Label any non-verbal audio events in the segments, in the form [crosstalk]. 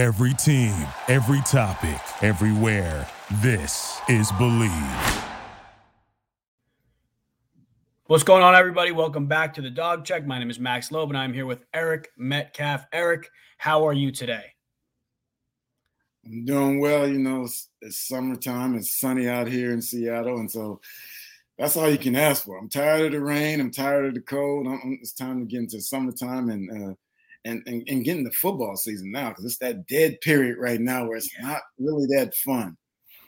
Every team, every topic, everywhere. This is Bleav. What's going on, everybody? Welcome back to the Dawg Check. My name is Max Loeb, and I'm here with Eric Metcalf. Eric, how are you today? I'm doing well. You know, it's, it's summertime. It's sunny out here in Seattle, and so that's all you can ask for. I'm tired of the rain. I'm tired of the cold. I'm, it's time to get into summertime and uh, and, and and getting the football season now because it's that dead period right now where it's not really that fun.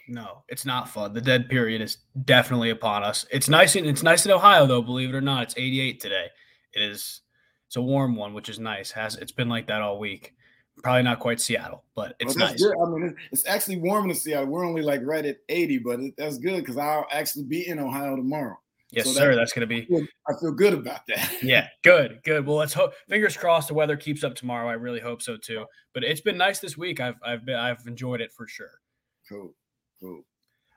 No, it's not fun. The dead period is definitely upon us. It's nice. In, it's nice in Ohio, though. Believe it or not, it's 88 today. It is. It's a warm one, which is nice. Has it's been like that all week. Probably not quite Seattle, but it's well, nice. Good. I mean, it's actually warm in Seattle. We're only like right at 80, but it, that's good because I'll actually be in Ohio tomorrow. Yes, so sir. That's going to be. I feel good about that. [laughs] yeah, good, good. Well, let's hope. Fingers crossed the weather keeps up tomorrow. I really hope so too. But it's been nice this week. I've I've been I've enjoyed it for sure. Cool, cool.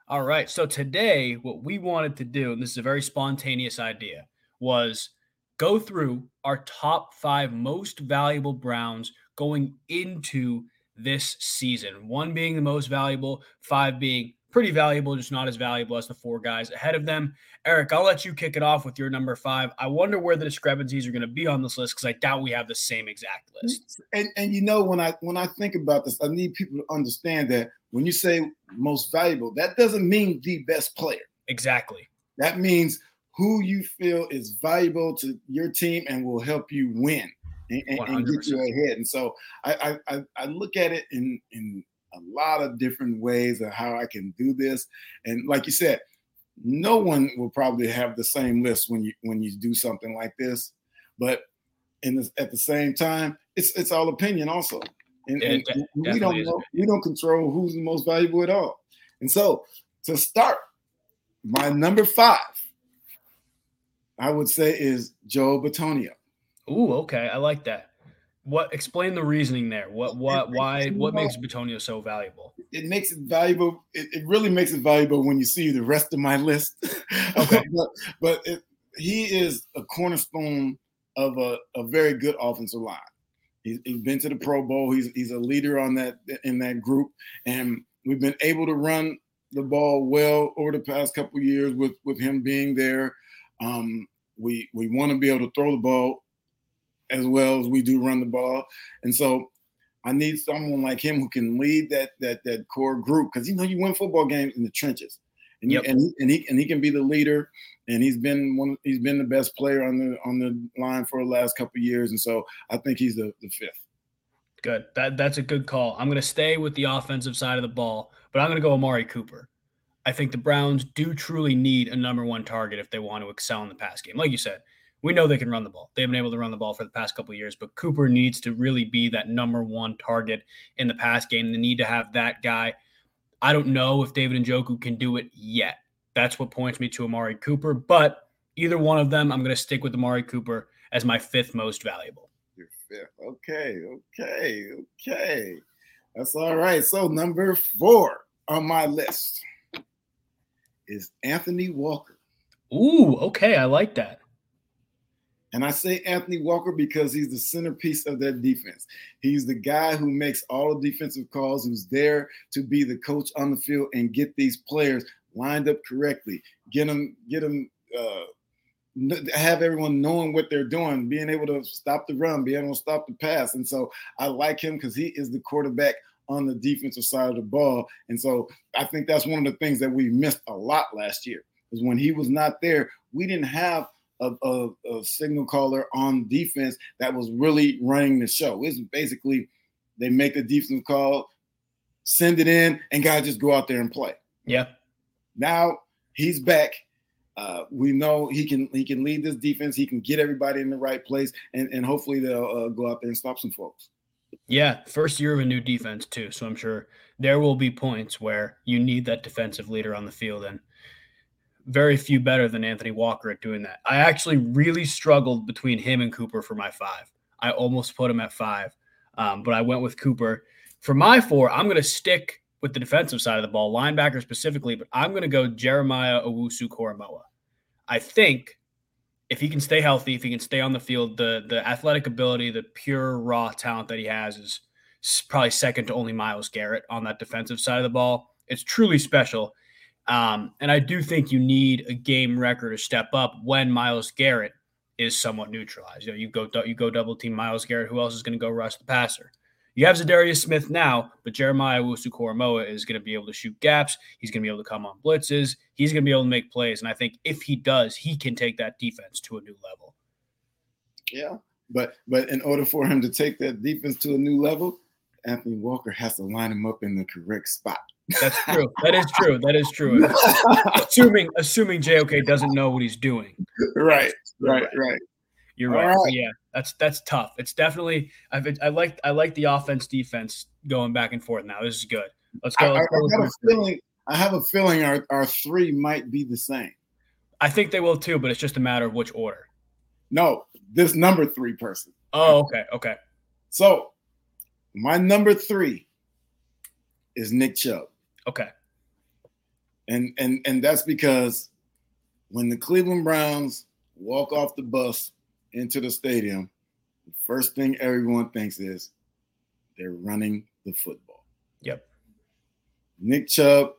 All right. So today, what we wanted to do, and this is a very spontaneous idea, was go through our top five most valuable Browns going into this season. One being the most valuable, five being pretty valuable, just not as valuable as the four guys ahead of them. Eric, I'll let you kick it off with your number five. I wonder where the discrepancies are going to be on this list because I doubt we have the same exact list. And and you know when I when I think about this, I need people to understand that when you say most valuable, that doesn't mean the best player. Exactly. That means who you feel is valuable to your team and will help you win and, and, get you ahead. And so I, I I look at it in in a lot of different ways of how I can do this. And like you said, no one will probably have the same list when you when you do something like this. But in the, at the same time, it's it's all opinion also. And, and we don't know, we don't control who's the most valuable at all. And so to start, my number five, I would say is Joe Bitonio. Ooh, okay. I like that. What explain the reasoning there? What what why what makes Bitonio so valuable? It makes it valuable. It, it, really makes it valuable when you see the rest of my list. [laughs] Okay. [laughs] but but it, he is a cornerstone of a, a very good offensive line. He's, he's been to the Pro Bowl. He's he's a leader on that in that group, and we've been able to run the ball well over the past couple years with with him being there. Um, we we want to be able to throw the ball as well as we do run the ball. And so I need someone like him who can lead that that that core group because you know you win football games in the trenches, and yep. and, he, and he and he can be the leader. And he's been one. He's been the best player on the on the line for the last couple years, and so I think he's the, the fifth. Good. That that's a good call. I'm going to stay with the offensive side of the ball, but I'm going to go Amari Cooper. I think the Browns do truly need a number one target if they want to excel in the pass game. Like you said, we know they can run the ball. They've been able to run the ball for the past couple years, but Cooper needs to really be that number one target in the pass game. They need to have that guy. I don't know if David and Njoku can do it yet. That's what points me to Amari Cooper, but either one of them, I'm going to stick with Amari Cooper as my fifth most valuable. Your fifth. Okay, okay, okay. That's all right. So number four on my list is Anthony Walker. Ooh, okay. I like that. And I say Anthony Walker because he's the centerpiece of that defense. He's the guy who makes all the defensive calls, who's there to be the coach on the field and get these players lined up correctly, get them, get them, uh, have everyone knowing what they're doing, being able to stop the run, being able to stop the pass. And so I like him because he is the quarterback on the defensive side of the ball. And so I think that's one of the things that we missed a lot last year is when he was not there, we didn't have a, a, a, signal caller on defense that was really running the show. It's basically they make the defensive call, send it in, and guys just go out there and play. Yeah. Now he's back. Uh, we know he can he can lead this defense. He can get everybody in the right place, and, and hopefully they'll uh, go out there and stop some folks. Yeah, first year of a new defense too. So I'm sure there will be points where you need that defensive leader on the field, and very few better than Anthony Walker at doing that. I actually really struggled between him and Cooper for my five. I almost put him at five, um, but I went with Cooper. For my four, I'm going to stick with the defensive side of the ball, linebacker specifically, but I'm going to go Jeremiah Owusu Koramoah. I think if he can stay healthy, if he can stay on the field, the the athletic ability, the pure raw talent that he has is probably second to only Myles Garrett on that defensive side of the ball. It's truly special. Um, and I do think you need a game wrecker to step up when Myles Garrett is somewhat neutralized. You know, you go you go double team Myles Garrett. Who else is going to go rush the passer? You have Za'Darius Smith now, but Jeremiah Owusu-Koramoah is going to be able to shoot gaps. He's going to be able to come on blitzes. He's going to be able to make plays. And I think if he does, he can take that defense to a new level. Yeah, but but in order for him to take that defense to a new level, Anthony Walker has to line him up in the correct spot. That's true. That is true. That is true. assuming assuming JOK doesn't know what he's doing. Right. Right. Right. You're right. right. Yeah, that's that's tough. It's definitely I've, I like I like the offense defense going back and forth now. This is good. Let's go. I, let's go I, I have a feeling. I have a feeling our, our three might be the same. I think they will too, but it's just a matter of which order. No, this number three person. Oh, okay, okay. So my number three is Nick Chubb. Okay. And and and that's because when the Cleveland Browns walk off the bus into the stadium, the first thing everyone thinks is they're running the football. Yep. Nick Chubb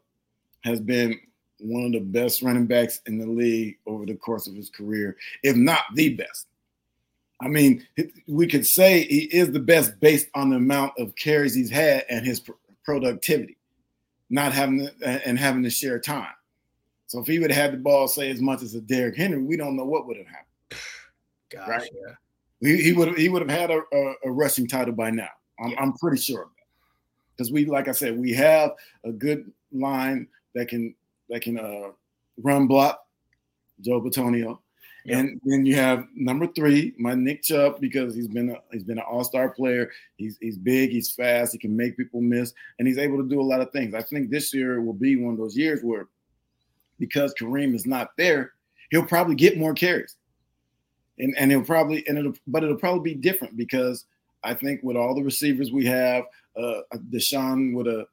has been one of the best running backs in the league over the course of his career, if not the best. I mean, we could say he is the best based on the amount of carries he's had and his productivity, not having to, and having to share time. So if he would have had the ball, say as much as a Derrick Henry, we don't know what would have happened. Gosh, right? yeah. He, he would he would have had a, a, a, rushing title by now. I'm, yeah. I'm pretty sure of that because we, like I said, we have a good line that can that can uh, run block. Joe Bitonio. Yep. And then you have number three, my Nick Chubb, because he's been a, he's been an All Star player. He's he's big, he's fast, he can make people miss, and he's able to do a lot of things. I think this year will be one of those years where, because Kareem is not there, he'll probably get more carries, and and he'll probably and it'll but it'll probably be different because I think with all the receivers we have, uh, Deshaun with a,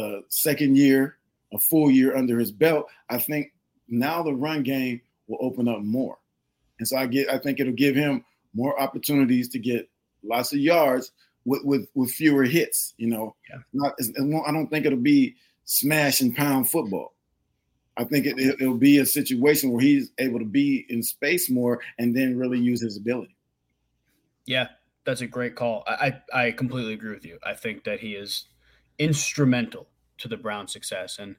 a second year, a full year under his belt, I think now the run game will open up more. And so I get I think it'll give him more opportunities to get lots of yards with with, with fewer hits. You know, yeah. not I don't think it'll be smash and pound football. I think it, will be a situation where he's able to be in space more and then really use his ability. Yeah, that's a great call. I, I completely agree with you. I think that he is instrumental to the Browns' success, and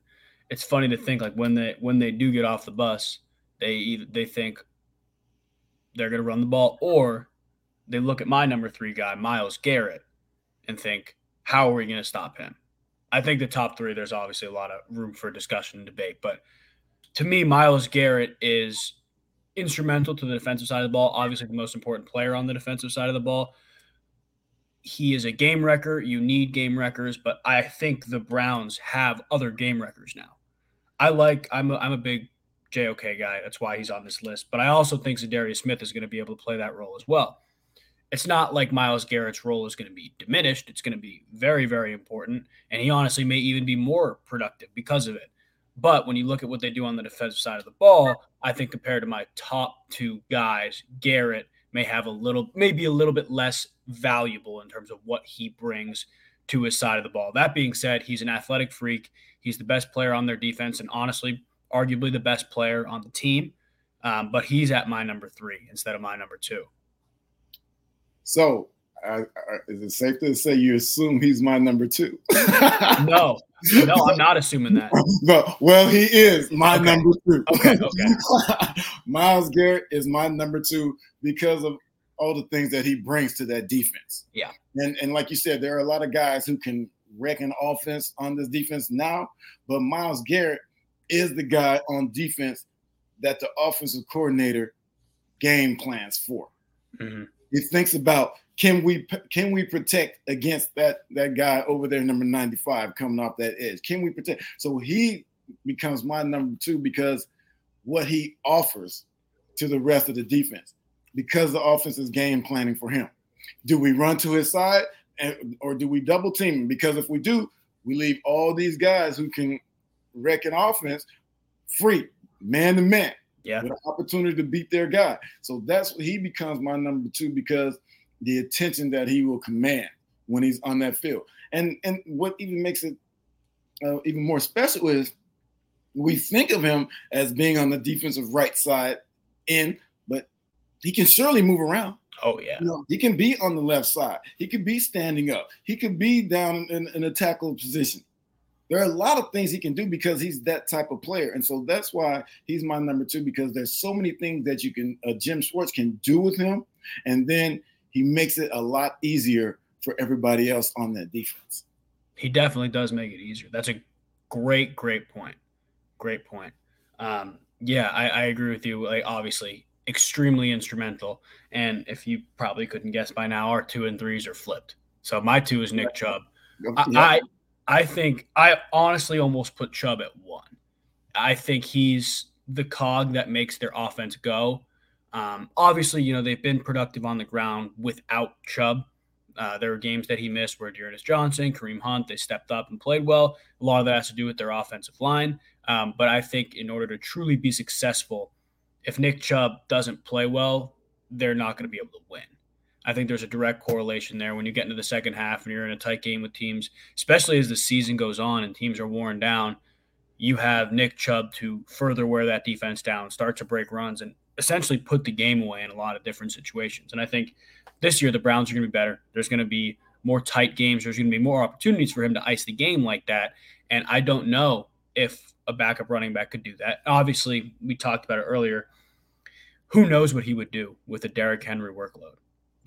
it's funny to think like when they when they do get off the bus, they they think, they're going to run the ball, or they look at my number three guy, Myles Garrett, and think, how are we going to stop him? I think the top three, there's obviously a lot of room for discussion and debate, but to me, Myles Garrett is instrumental to the defensive side of the ball, obviously the most important player on the defensive side of the ball. He is a game wrecker. You need game wreckers, but I think the Browns have other game wreckers now. I like I'm a, I'm a big JOK guy. That's why he's on this list. But I also think Za'Darius Smith is going to be able to play that role as well. It's not like Myles Garrett's role is going to be diminished. It's going to be very, very important. And he honestly may even be more productive because of it. But when you look at what they do on the defensive side of the ball, I think compared to my top two guys, Garrett may have a little, maybe a little bit less valuable in terms of what he brings to his side of the ball. That being said, he's an athletic freak. He's the best player on their defense. And honestly, arguably the best player on the team, um, but he's at my number three instead of my number two. So, uh, is it safe to say you assume he's my number two? [laughs] no, no, I'm not assuming that. [laughs] But well, he is my okay. number two. Okay, okay. [laughs] Myles Garrett is my number two because of all the things that he brings to that defense. Yeah, and and like you said, there are a lot of guys who can wreck an offense on this defense now, but Myles Garrett is the guy on defense that the offensive coordinator game plans for. Mm-hmm. He thinks about can we can we protect against that that guy over there, number 95, coming off that edge? Can we protect? So he becomes my number two because what he offers to the rest of the defense, because the offense is game planning for him. Do we run to his side and, or do we double team him? Because if we do, we leave all these guys who can wrecking offense free, man to man. Yeah. With an opportunity to beat their guy. So that's what he becomes my number two because the attention that he will command when he's on that field. And and what even makes it uh, even more special is we think of him as being on the defensive right side in, but he can surely move around. Oh yeah, you know, he can be on the left side. He could be standing up. He could be down in, in a tackle position. There are a lot of things he can do because he's that type of player, and so that's why he's my number two. Because there's so many things that you can, uh, Jim Schwartz can do with him, and then he makes it a lot easier for everybody else on that defense. He definitely does make it easier. That's a great, great point. Great point. Um, yeah, I, I agree with you. Like obviously, extremely instrumental. And if you probably couldn't guess by now, our two and threes are flipped. So my two is Nick Chubb. I, I, I think I honestly almost put Chubb at one. I think he's the cog that makes their offense go. Um, obviously, you know they've been productive on the ground without Chubb. Uh, there were games that he missed where D'Ernest Johnson, Kareem Hunt, they stepped up and played well. A lot of that has to do with their offensive line. Um, but I think in order to truly be successful, if Nick Chubb doesn't play well, they're not going to be able to win. I think there's a direct correlation there when you get into the second half and you're in a tight game with teams, especially as the season goes on and teams are worn down. You have Nick Chubb to further wear that defense down, start to break runs, and essentially put the game away in a lot of different situations. And I think this year the Browns are going to be better. There's going to be more tight games. There's going to be more opportunities for him to ice the game like that. And I don't know if a backup running back could do that. Obviously, we talked about it earlier. Who knows what he would do with a Derrick Henry workload?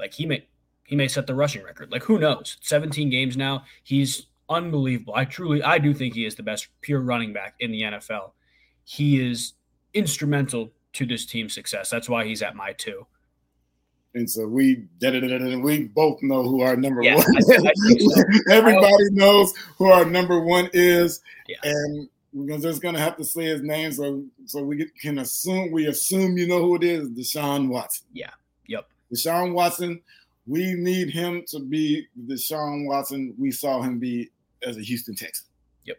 Like he may he may set the rushing record. Like who knows? 17 games now. He's unbelievable. I truly I do think he is the best pure running back in the NFL. He is instrumental to this team's success. That's why he's at my two. And so we we both know who our number yeah, one. I, I so. [laughs] Everybody knows who our number one is, yeah. and we're just gonna have to say his name so so we can assume we assume you know who it is, Deshaun Watson. Yeah. Yep. Deshaun Watson. We need him to be the Deshaun Watson we saw him be as a Houston Texan. Yep.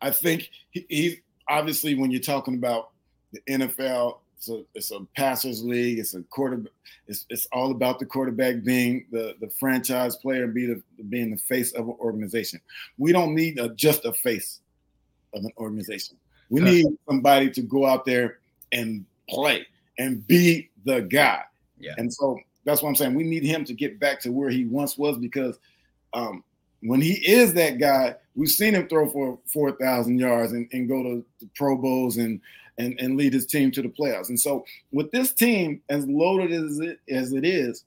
I think he, he's obviously when you're talking about the NFL it's a, it's a passers league. It's a quarter. It's, it's all about the quarterback being the, the franchise player, be the being the face of an organization. We don't need a, just a face of an organization. We need somebody to go out there and play and be the guy. Yeah. And so that's what I'm saying. We need him to get back to where he once was because um, when he is that guy, we've seen him throw for 4,000 yards and, and go to the Pro Bowls and and, and lead his team to the playoffs. And so with this team, as loaded as it as it is,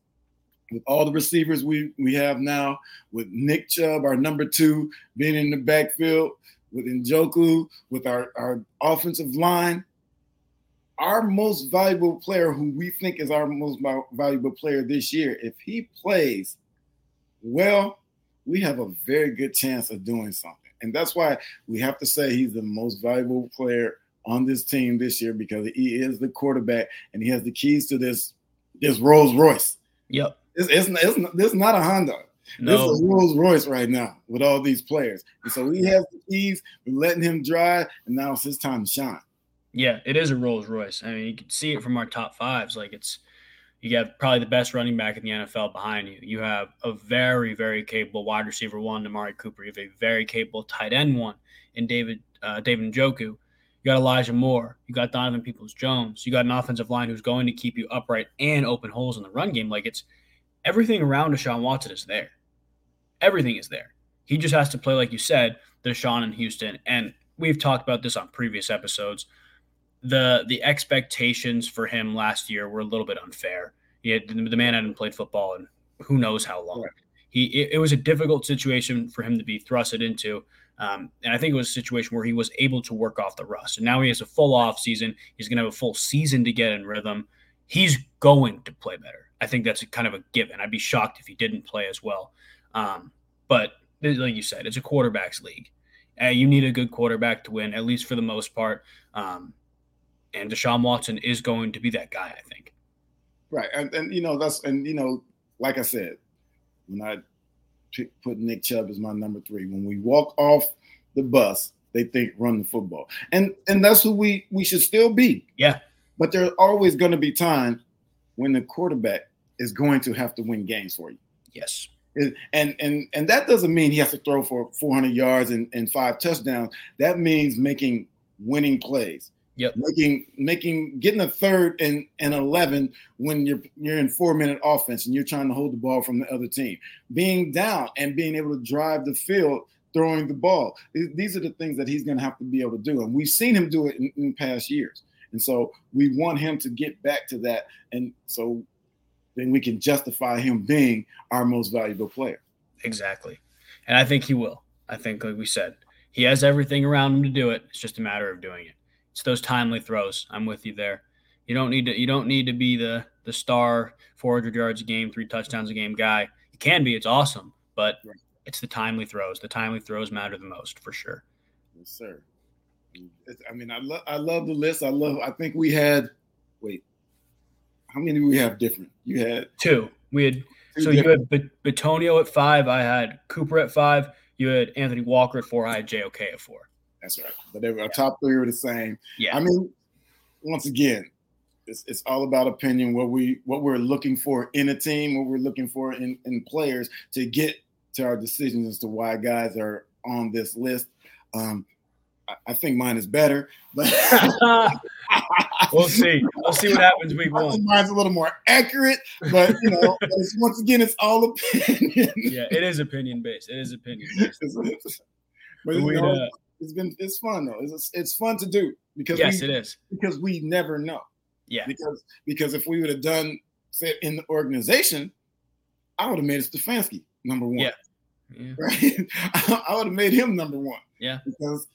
with all the receivers we we have now, with Nick Chubb, our number two, being in the backfield, with Njoku, with our, our offensive line, our most valuable player, who we think is our most valuable player this year, if he plays well, we have a very good chance of doing something. And that's why we have to say he's the most valuable player on this team this year because he is the quarterback and he has the keys to this this Rolls Royce. Yep. It's, it's, it's, this is not a Honda. No. This is a Rolls Royce right now with all these players. And so he has the keys. We're letting him drive, and now it's his time to shine. Yeah, it is a Rolls Royce. I mean, you can see it from our top fives. Like it's you have probably the best running back in the NFL behind you. You have a very, very capable wide receiver one, Amari Cooper. You have a very capable tight end one in David uh, David Njoku. You got Elijah Moore. You got Donovan Peoples Jones. You got an offensive line who's going to keep you upright and open holes in the run game. Like it's everything around Deshaun Watson is there. Everything is there. He just has to play, like you said, Deshaun in Houston. And we've talked about this on previous episodes. The the expectations for him last year were a little bit unfair. He had, the man hadn't played football in who knows how long. He it, it was a difficult situation for him to be thrusted into. Um, and I think it was a situation where he was able to work off the rust. And now he has a full off season. He's going to have a full season to get in rhythm. He's going to play better. I think that's kind of a given. I'd be shocked if he didn't play as well. Um, but like you said, it's a quarterback's league. And you need a good quarterback to win, at least for the most part. Um, and Deshaun Watson is going to be that guy, I think. Right. And, and, you know, that's, and, you know, like I said, when I put Nick Chubb as my number three. When we walk off the bus, they think run the football, and and that's who we we should still be. Yeah. But there's always going to be times when the quarterback is going to have to win games for you. Yes. and and and that doesn't mean he has to throw for 400 yards and, and five touchdowns. That means making winning plays. Yep. Making making getting a third and, and eleven when you're you're in four minute offense and you're trying to hold the ball from the other team. Being down and being able to drive the field throwing the ball. These are the things that he's going to have to be able to do. And we've seen him do it in, in past years. And so we want him to get back to that. And so then we can justify him being our most valuable player. Exactly. And I think he will. I think, like we said, he has everything around him to do it. It's just a matter of doing it. It's those timely throws. I'm with you there. You don't need to. You don't need to be the the star 400 yards a game, three touchdowns a game guy. You can be. It's awesome, but right. it's the timely throws. The timely throws matter the most for sure. Yes, sir. I mean, I love. I love the list. I love. I think we had. Wait, how many do we have different? You had two. We had so different. you had Bitonio at five. I had Cooper at five. You had Anthony Walker at four. I had JOK at four. That's right. But they were, our top three were the same. Yeah. I mean, once again, it's, it's all about opinion. What we what we're looking for in a team, what we're looking for in, in players to get to our decisions as to why guys are on this list. Um, I think mine is better, but [laughs] we'll see. We'll see what happens week one. Mine's a little more accurate, but you know, [laughs] once again, it's all opinion. yeah, it is opinion based. It is opinion based. [laughs] but you know, uh, it's been it's fun though. It's it's fun to do because yes, we, it is because we never know. Yeah, because because if we would have done say in the organization, I would have made Stefanski number one. Yeah. [laughs] yeah. Right, [laughs] I would have made him number one. Yeah, because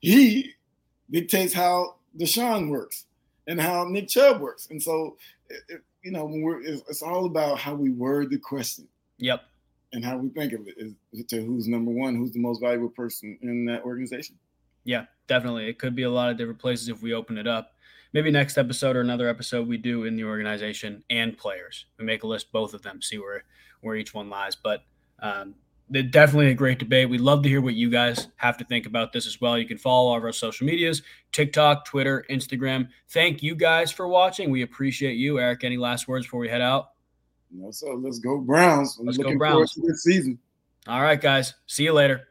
he dictates how Deshaun works and how Nick Chubb works. And so, it, you know, when we're, it's, it's, all about how we word the question. Yep. And how we think of it is to who's number one, who's the most valuable person in that organization. Yeah, definitely. It could be a lot of different places if we open it up. Maybe next episode or another episode we do in the organization and players. We make a list both of them, see where where each one lies. But um, definitely a great debate. We'd love to hear what you guys have to think about this as well. You can follow all of our social medias TikTok, Twitter, Instagram. Thank you guys for watching. We appreciate you. Eric, any last words before we head out? No, so let's go Browns. let's go Browns. this season. All right, guys. See you later.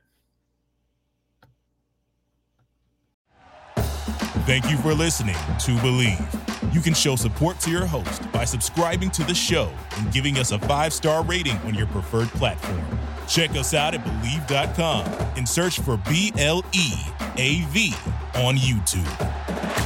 Thank you for listening to Bleav. You can show support to your host by subscribing to the show and giving us a five star rating on your preferred platform. Check us out at Bleav.com and search for B L E A V on YouTube.